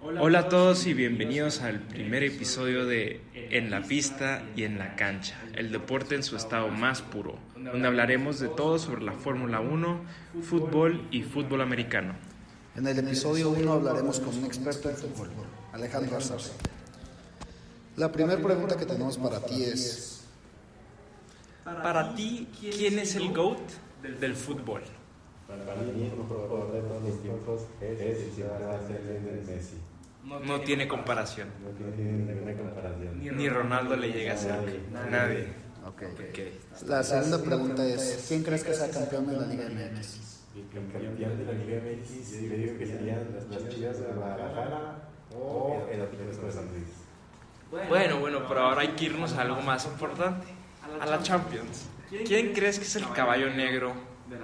Hola a todos y bienvenidos al primer episodio de En la pista y en la cancha, el deporte en su estado más puro, donde hablaremos de todo sobre la Fórmula 1, fútbol y fútbol americano. En el episodio 1 hablaremos con un experto en fútbol, Alejandro Azarza. La primera pregunta que tenemos para ti es, Para ti, ¿quién es el GOAT del fútbol? Para mí, el mejor jugador de todos los tiempos es y siempre va a ser Lionel Messi. No tiene comparación. No tiene ninguna comparación. Ni Ronaldo le llega a ser. Nadie. ok. Ok. La segunda pregunta es, ¿quién crees que sea campeón de la Liga MX? El campeón de la Liga MX, yo digo que serían las Chivas de Guadalajara o el Atlético de San Luis. Bueno, bueno, pero ahora hay que irnos a algo más importante, a la Champions. ¿Quién crees que es el caballo negro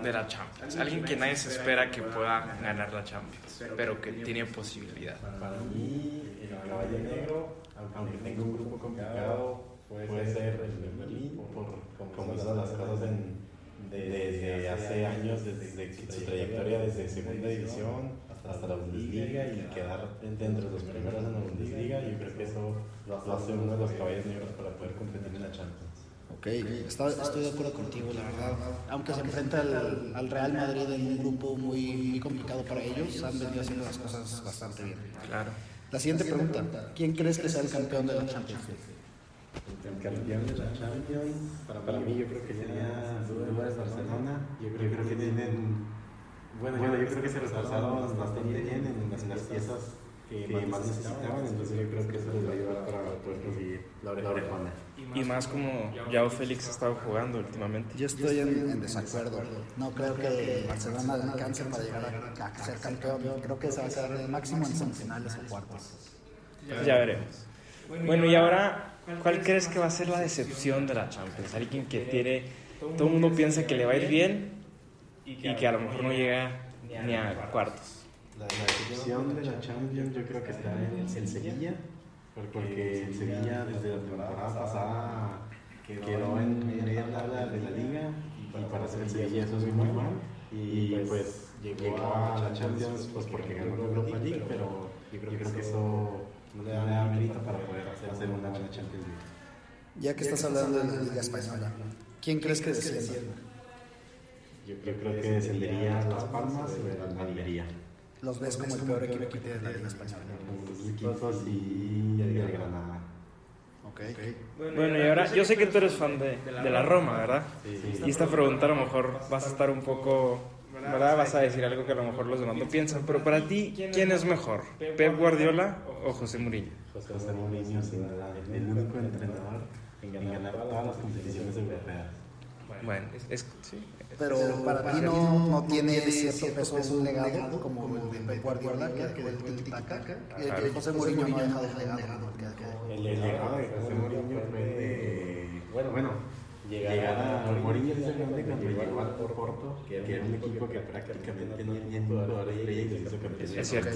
de la Champions? Alguien que nadie se espera que pueda ganar la Champions, pero que tiene posibilidad. Para mí, el caballo negro, aunque tenga un grupo complicado, puede ser el Berlín por cómo hizo las cosas en, desde hace años, desde su trayectoria desde segunda división hasta la Bundesliga y quedar entre los primeros en la Bundesliga. Yo creo que eso lo hace uno de los caballos negros para poder competir en la Champions. Ok, está- estoy de acuerdo contigo, la verdad. Aunque se enfrenta al, al Real Madrid en un grupo muy, muy complicado para ellos, han venido haciendo las cosas bastante bien. Claro. La siguiente pregunta, ¿quién crees que sea el campeón de la Champions? El campeón de la Champions, para, para mí yo creo que sería es Barcelona. Yo creo, yo creo que tienen, bueno, yo, yo creo que se reforzaron bastante bien en las, en las piezas que, más necesitaban, entonces yo creo que eso les va a ayudar para poder conseguir la ore- la orejona. Y más como Yao Félix ha estado jugando últimamente. Yo estoy en, en desacuerdo. No creo que Barcelona alcance para llegar a, a ser campeón. Creo que se va a quedar el máximo en semifinales o cuartos. Ya veremos. Bueno, y ahora, ¿cuál crees que va a ser la decepción de la Champions? Alguien que tiene, todo el mundo piensa que le va a ir bien y que a lo mejor no llega ni a cuartos. La, la decepción de la Champions yo creo que el, el Sevilla, porque el Sevilla desde la temporada pasada quedó en media tabla de la liga y para ser el Sevilla eso es muy mal y pues llegó a la Champions pues porque ganó la Europa League, pero yo creo que eso no le da mérito para poder hacer, una buena Champions League. Ya que estás hablando de la Liga Española, ¿quién crees que descienda? Yo, yo creo que descendería Las Palmas o el Almería. Los ves como el peor equipo que tiene la Liga Española. Y el Granada. Ok. Bueno, y ahora, yo sé que tú eres fan de, de la Roma, ¿verdad? Sí, sí. Y esta pregunta a lo mejor vas a estar un poco, ¿verdad? Vas a decir algo que a lo mejor los demás no piensan, pero para ti, ¿quién es mejor? ¿Pep Guardiola o José Mourinho? José José Mourinho, sin duda, el único entrenador en ganar, en ganar todas las competiciones europeas. Bueno, es, es- sí. Pero para ti no, no tiene cierto peso un legado como el de Pep Guardiola, que dejó el tiki-taka. Que que José Mourinho no ha dejado el legado. que. El legado de José Mourinho fue de, bueno, bueno, llegar a Mourinho es el grande cuando llegó al Porto, que era un equipo que prácticamente no tenía ningún jugador estrella y se hizo campeón. Es cierto,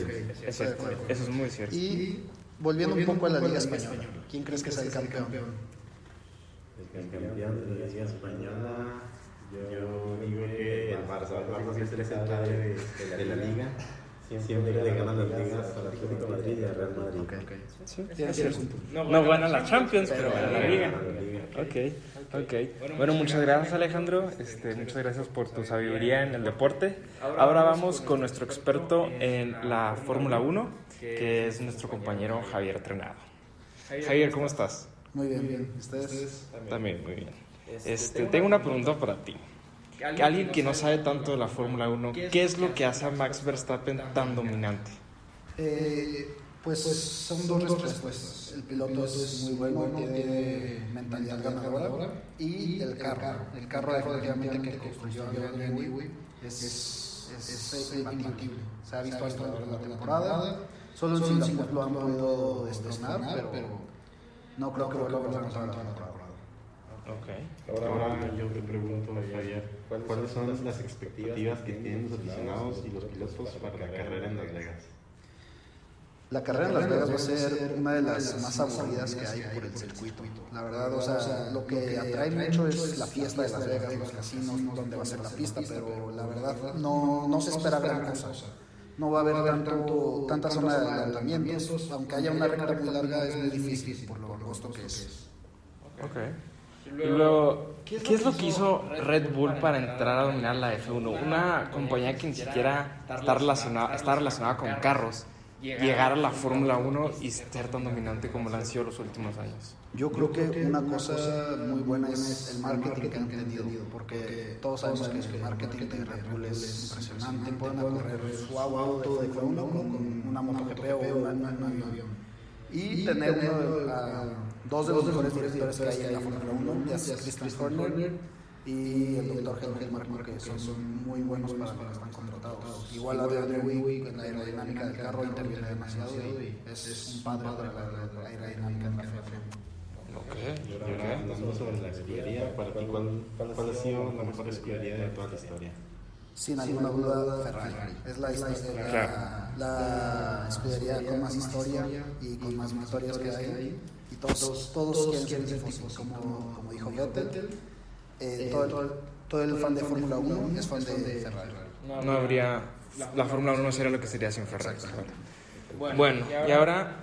es cierto. Eso es muy cierto. Y volviendo un poco a la Liga Española, ¿quién crees que sea el campeón? El campeón de la Liga Española, yo digo que el Barça, el Barça siempre es el padre de, de la Liga. Siempre le ganan las ligas al Atlético de Madrid y al Real Madrid. Sí, es cierto. No gana la Champions, pero gana la Liga. La Liga. Ok, ok. Bueno, muchas gracias Alejandro. Este, muchas gracias por tu sabiduría en el deporte. Ahora vamos con nuestro experto en la Fórmula 1, que es nuestro compañero Javier Trenado. Javier, ¿cómo estás? Muy bien, bien. ¿Ustedes? También, muy bien. Este, tengo una pregunta para ti. Que alguien que no sabe tanto de la Fórmula 1, ¿qué es lo que hace a Max Verstappen tan dominante? Eh, pues son dos respuestas. El piloto es muy bueno, tiene mentalidad ganadora y el carro. El carro definitivamente que construyó Adrian Newey es, es, es imbatible. Se ha visto ahora en la temporada. Solo en Singapur lo han podido estrenar, pero no creo que vuelva a pasar toda la temporada. Ok. Ahora yo te pregunto, Javier, ¿cuáles son las expectativas que tienen los aficionados y los pilotos para la carrera en Las Vegas? La carrera en Las Vegas va a ser una de las más aburridas que hay por el circuito. La verdad, o sea, lo que atrae mucho es la fiesta de Las Vegas, los casinos, donde va a ser la pista, pero la verdad no, no se espera gran cosa. no va a haber tanto, tanta zona de adelantamientos, aunque haya una recta muy larga es muy difícil por lo costo que es. Ok. Y luego, ¿qué es lo que hizo Red Bull para entrar a dominar la F1? Una compañía que ni siquiera está relacionada, está relacionada con carros, llegar a la Fórmula 1 y ser tan dominante como lo han sido los últimos años. Yo creo que una cosa muy buena es el marketing que han tenido, porque todos sabemos que el marketing de Red Bull es impresionante. Pueden correr su auto de F1 con una MotoGP o un avión. Y tener de, dos de los mejores directores que hay en la Fórmula 1, ya sea Christian Horner y el doctor Helmut Marko, que son muy buenos para los que están contratados. Igual a de Wick en la aerodinámica del carro interviene demasiado y es un padre de la aerodinámica en la F1. Ok. ahora hablando sobre la escudería, para ti, ¿cuál, ¿cuál ha sido la mejor escudería de toda la historia? Sin alguna duda, Ferrari. Es la, la, la, escudería con más historia y con más victorias que hay. Y todos, todos quieren ser tifos, como, como dijo Vettel. Eh, todo, el, todo el fan de Fórmula 1 es fan de Ferrari. No habría. La Fórmula 1 no sería lo que sería sin Ferrari. Bueno, y ahora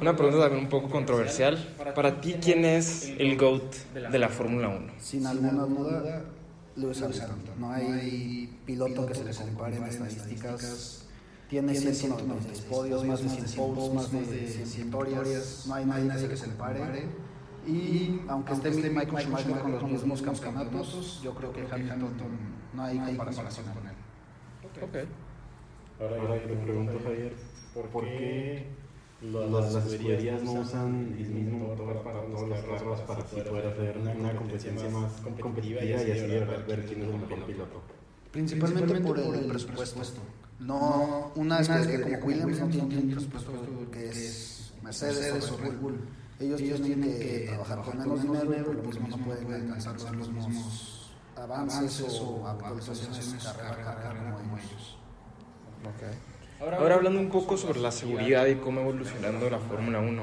una pregunta también un poco controversial. Para ti, ¿quién es el GOAT de la Fórmula 1? Sin alguna duda, Lewis Hamilton. No hay piloto que se le compare en estadísticas. Tiene 196 podios, más de 100 poles, más de 100 victorias. No hay nadie que se le compare. Y aunque esté Michael Schumacher con los mismos campeonatos, yo creo que Hamilton no hay comparación con él. Ok. Ahora, ahora yo te pregunto, Javier, ¿por qué las, las escuderías no usan el mismo motor para todos los carros para así poder hacer una, competencia más competitiva y así ver, ver quién es el mejor piloto. Principalmente, por, el, presupuesto. No, una escudería como Williams no tiene un presupuesto que es Mercedes o Red Bull. Ellos tienen que trabajar con menos dinero, por lo mismo no pueden alcanzar los mismos avances o actualizaciones carrera a carrera como ellos. Okay. Ahora hablando un poco sobre la seguridad y cómo evolucionando la Fórmula 1,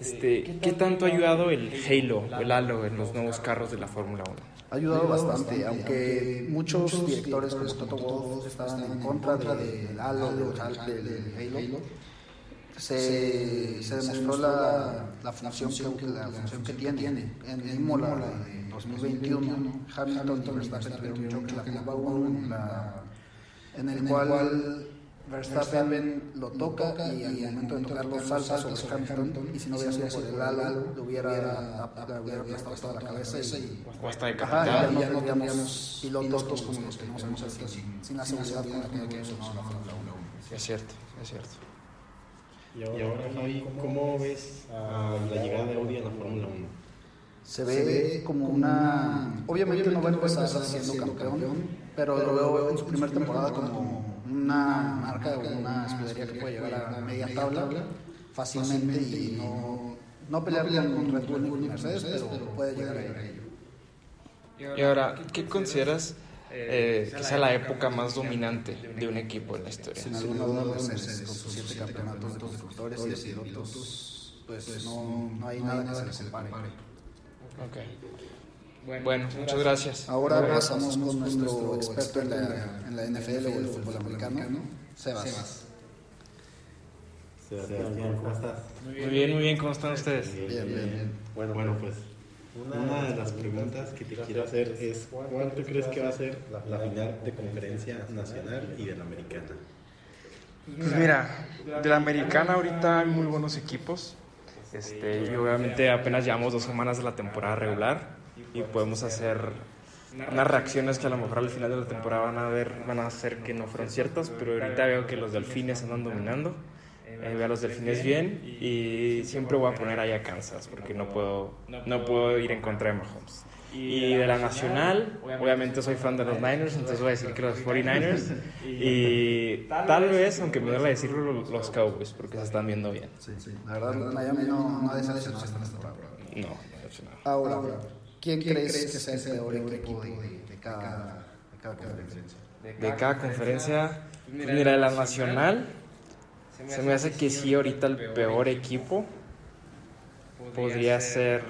este, ¿qué tanto ha ayudado el Halo, el Halo en los nuevos carros de la Fórmula 1? Ha ayudado bastante, aunque muchos directores como Toto Wolff estaban en contra del Halo, del Halo, se, se demostró la, la, función que, la función que tiene. En Imola, en 2021, Hamilton y Verstappen tuvieron un choque en la curva 1, en el cual Verstappen lo toca y al momento de tocarlo salta sobre Hamilton y si no hubiera sido por el halo le hubiera aplastado la cabeza y o hasta de ya, ya no tendríamos pilotos como los que tenemos sin, sin la seguridad con la que tenemos en la Fórmula 1. Es cierto, es cierto. Y ahora, Javi, ¿cómo ves a la llegada de Audi a la Fórmula 1? Se ve como una... Obviamente no va a empezar siendo campeón, pero lo veo en su primera temporada como una marca o una escudería que puede llegar a media tabla fácilmente y no, no pelear con Red Bull ni Mercedes, pero puede llegar a ello. Y ahora, ¿qué consideras eh, que sea la época más dominante de un equipo en la historia? Sin alguna duda, Mercedes con sus siete campeonatos de constructores y de pilotos, pues no, no hay nada que se les compare. Bueno, muchas gracias. Ahora pasamos con nuestro experto en la, en la NFL o el fútbol americano, Sebas. Sebastián, ¿cómo estás? Muy bien, muy bien, ¿cómo están ustedes? Bien, bien. bien. Bueno, bueno, pues una de las preguntas que te quiero hacer es ¿cuánto crees que va a ser la final de conferencia nacional y de la americana? Pues mira, de la americana ahorita hay muy buenos equipos. Este, y obviamente apenas llevamos dos semanas de la temporada regular y podemos hacer unas reacciones que a lo mejor al final de la temporada van a ver, van a ser que no fueron ciertas, pero ahorita veo que los delfines andan dominando. Eh, veo a los delfines bien y siempre voy a poner ahí a Kansas porque no puedo, no puedo ir en contra de Mahomes. Y de la nacional, obviamente soy fan de los Niners, entonces voy a decir que los 49ers. Y tal vez, aunque me duele decirlo, los Cowboys, porque se están viendo bien. Sí, sí. La verdad, Miami no, no ha decepcionado esta temporada. No, no ha decepcionado. Ahora, ahora ¿Quién, crees, que sea el peor equipo de, de, cada, de cada conferencia? De cada conferencia, mira, de la nacional, se me hace que sí, ahorita el peor equipo podría ser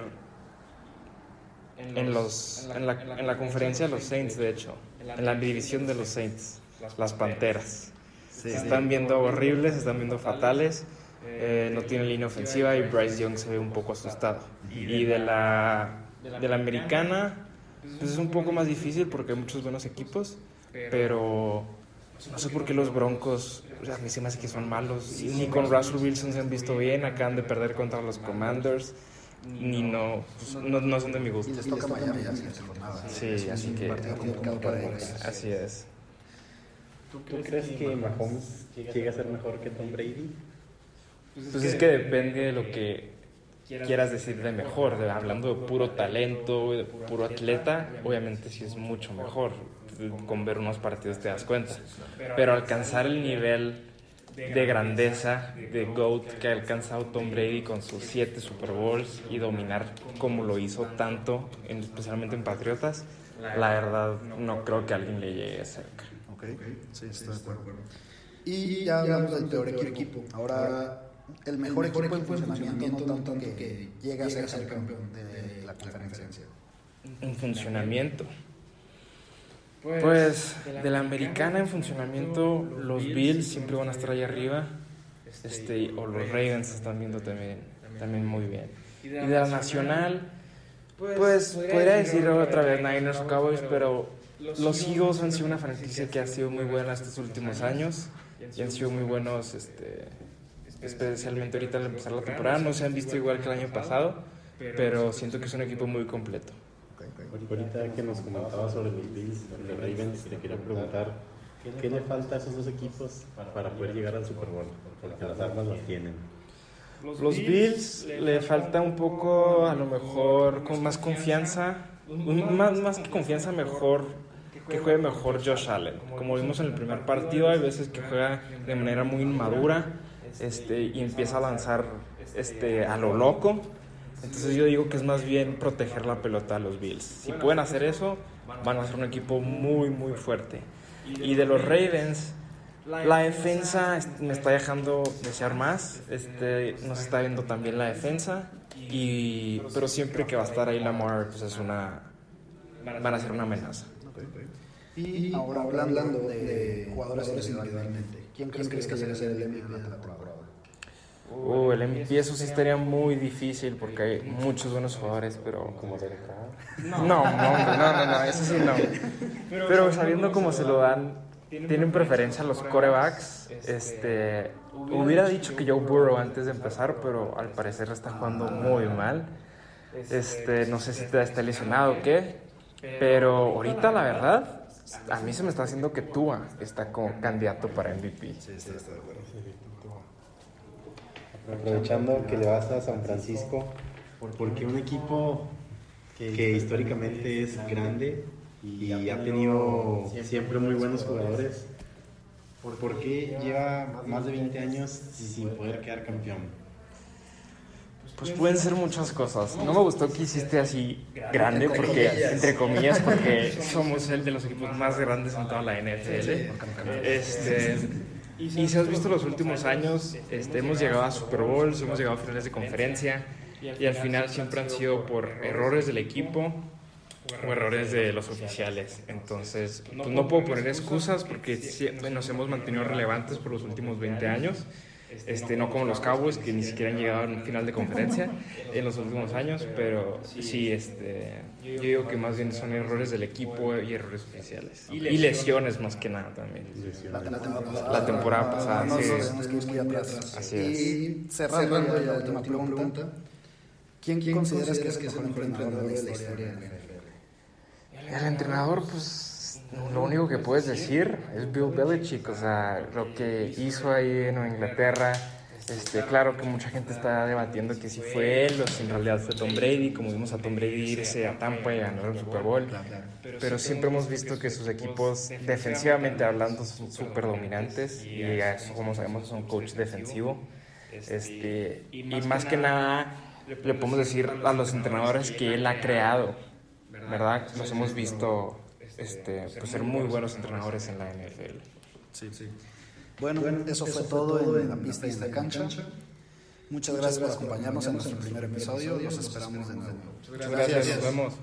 en, los, en, la, en la conferencia de los Saints, de hecho, en la división de los Saints, las Panteras. se están viendo horribles, se están viendo fatales. Eh, no tiene línea ofensiva y Bryce Young se ve un poco asustado. Y de la, de la americana, pues es un poco más difícil porque hay muchos buenos equipos, pero no sé por qué los Broncos, o sea, a mí se me hace que son malos. Ni con Russell Wilson se han visto bien, acaban de perder contra los Commanders. Ni no, pues, no, no son de mi gusto. Y les toca Miami siguiente jornada. Sí, así que. Así es. ¿Tú crees que Mahomes llega a ser mejor que Tom Brady? Pues es que depende de lo que quieras decir de mejor. De- hablando de puro talento, de puro atleta, obviamente sí es mucho mejor. Con ver unos partidos te das cuenta. Pero alcanzar el nivel de grandeza de GOAT que ha alcanzado Tom Brady con sus siete Super Bowls y dominar como lo hizo tanto, en- especialmente en Patriotas, la verdad no creo que alguien le llegue cerca. Ok, sí, estoy de acuerdo. Y ya hablamos del peor equipo. Ahora, el mejor equipo en funcionamiento, no tanto que llega a ser campeón de la conferencia. En funcionamiento. Pues de la americana en funcionamiento, los Bills siempre van a estar ahí arriba. Este, o los Ravens se están viendo también, también muy bien. Y de la nacional, pues podría decir otra vez Niners o Cowboys, pero los Eagles han sido una franquicia que ha sido muy buena estos últimos años y han sido muy buenos, este, especialmente ahorita al empezar la temporada. No se han visto igual que el año pasado, pero siento que es un equipo muy completo. Ahorita que nos comentabas sobre los Bills, los Ravens, te quería preguntar, ¿qué le falta a esos dos equipos para poder llegar al Super Bowl? Porque las armas las tienen. Los Bills le falta un poco, a lo mejor, con más confianza, más, más que confianza, mejor que juegue mejor Josh Allen. Como vimos en el primer partido, hay veces que juega de manera muy inmadura este, y empieza a lanzar este, a lo loco. Entonces yo digo que es más bien proteger la pelota a los Bills. Si pueden hacer eso, van a ser un equipo muy, muy fuerte. Y de los Ravens, la defensa me está dejando desear más. Este, nos está viendo también la defensa. Y, pero siempre que va a estar ahí Lamar, pues es una, van a ser una amenaza. Y ahora hablando de jugadores individualmente, ¿quién crees que debería ser el MVP de la temporada? Uh, el MVP eso sí estaría muy difícil porque hay muchos buenos jugadores, pero... Como Derek Carr. No, no, no, no, no, eso sí no. Pero sabiendo cómo se lo dan, tienen preferencia los corebacks. Este, hubiera dicho que Joe Burrow antes de empezar, pero al parecer está jugando muy mal. Este, no sé si te está lesionado o qué, pero ahorita la verdad, a mí se me está haciendo que Tua está como candidato para MVP. Aprovechando que le vas a San Francisco, porque un equipo que históricamente es grande y ha tenido siempre muy buenos jugadores, ¿por qué lleva más de 20 años sin poder quedar campeón? Pues pueden ser muchas cosas. No me gustó que hiciste así grande, porque, entre comillas, porque somos el de los equipos más grandes en toda la NFL. Este, y si has visto los últimos años, este, hemos llegado a Super Bowls, hemos llegado a finales de conferencia, y al final siempre han sido por errores del equipo o errores de los oficiales. Entonces, pues no puedo poner excusas porque nos hemos mantenido relevantes por los últimos 20 años. Este, no como los Cowboys que ni siquiera han llegado a un final de conferencia en los últimos años, pero sí, este, yo digo que más bien son errores del equipo y errores oficiales. Y lesiones más que nada también. La, la temporada pasada. La temporada pasada, No sí. que atrás. Así Y cerrando ya la última pregunta, ¿quién, consideras que es el mejor entrenador de la historia de la NFL? El entrenador, pues lo único que puedes decir es Bill Belichick, o sea, lo que hizo ahí en Inglaterra. Este, claro que mucha gente está debatiendo que si fue él o si en realidad fue Tom Brady, como vimos a Tom Brady irse a Tampa y ganar el Super Bowl. Pero siempre hemos visto que sus equipos, defensivamente hablando, son súper dominantes y eso, como sabemos, es un coach defensivo. Este, y más que nada, le podemos decir a los entrenadores que él ha creado, ¿verdad? Los hemos visto este, pues, ser muy buenos entrenadores en la NFL. Sí, sí. Bueno, eso fue todo en la pista y en la cancha. Muchas gracias por acompañarnos en nuestro primer episodio. Los esperamos de nuevo. Muchas gracias, nos vemos.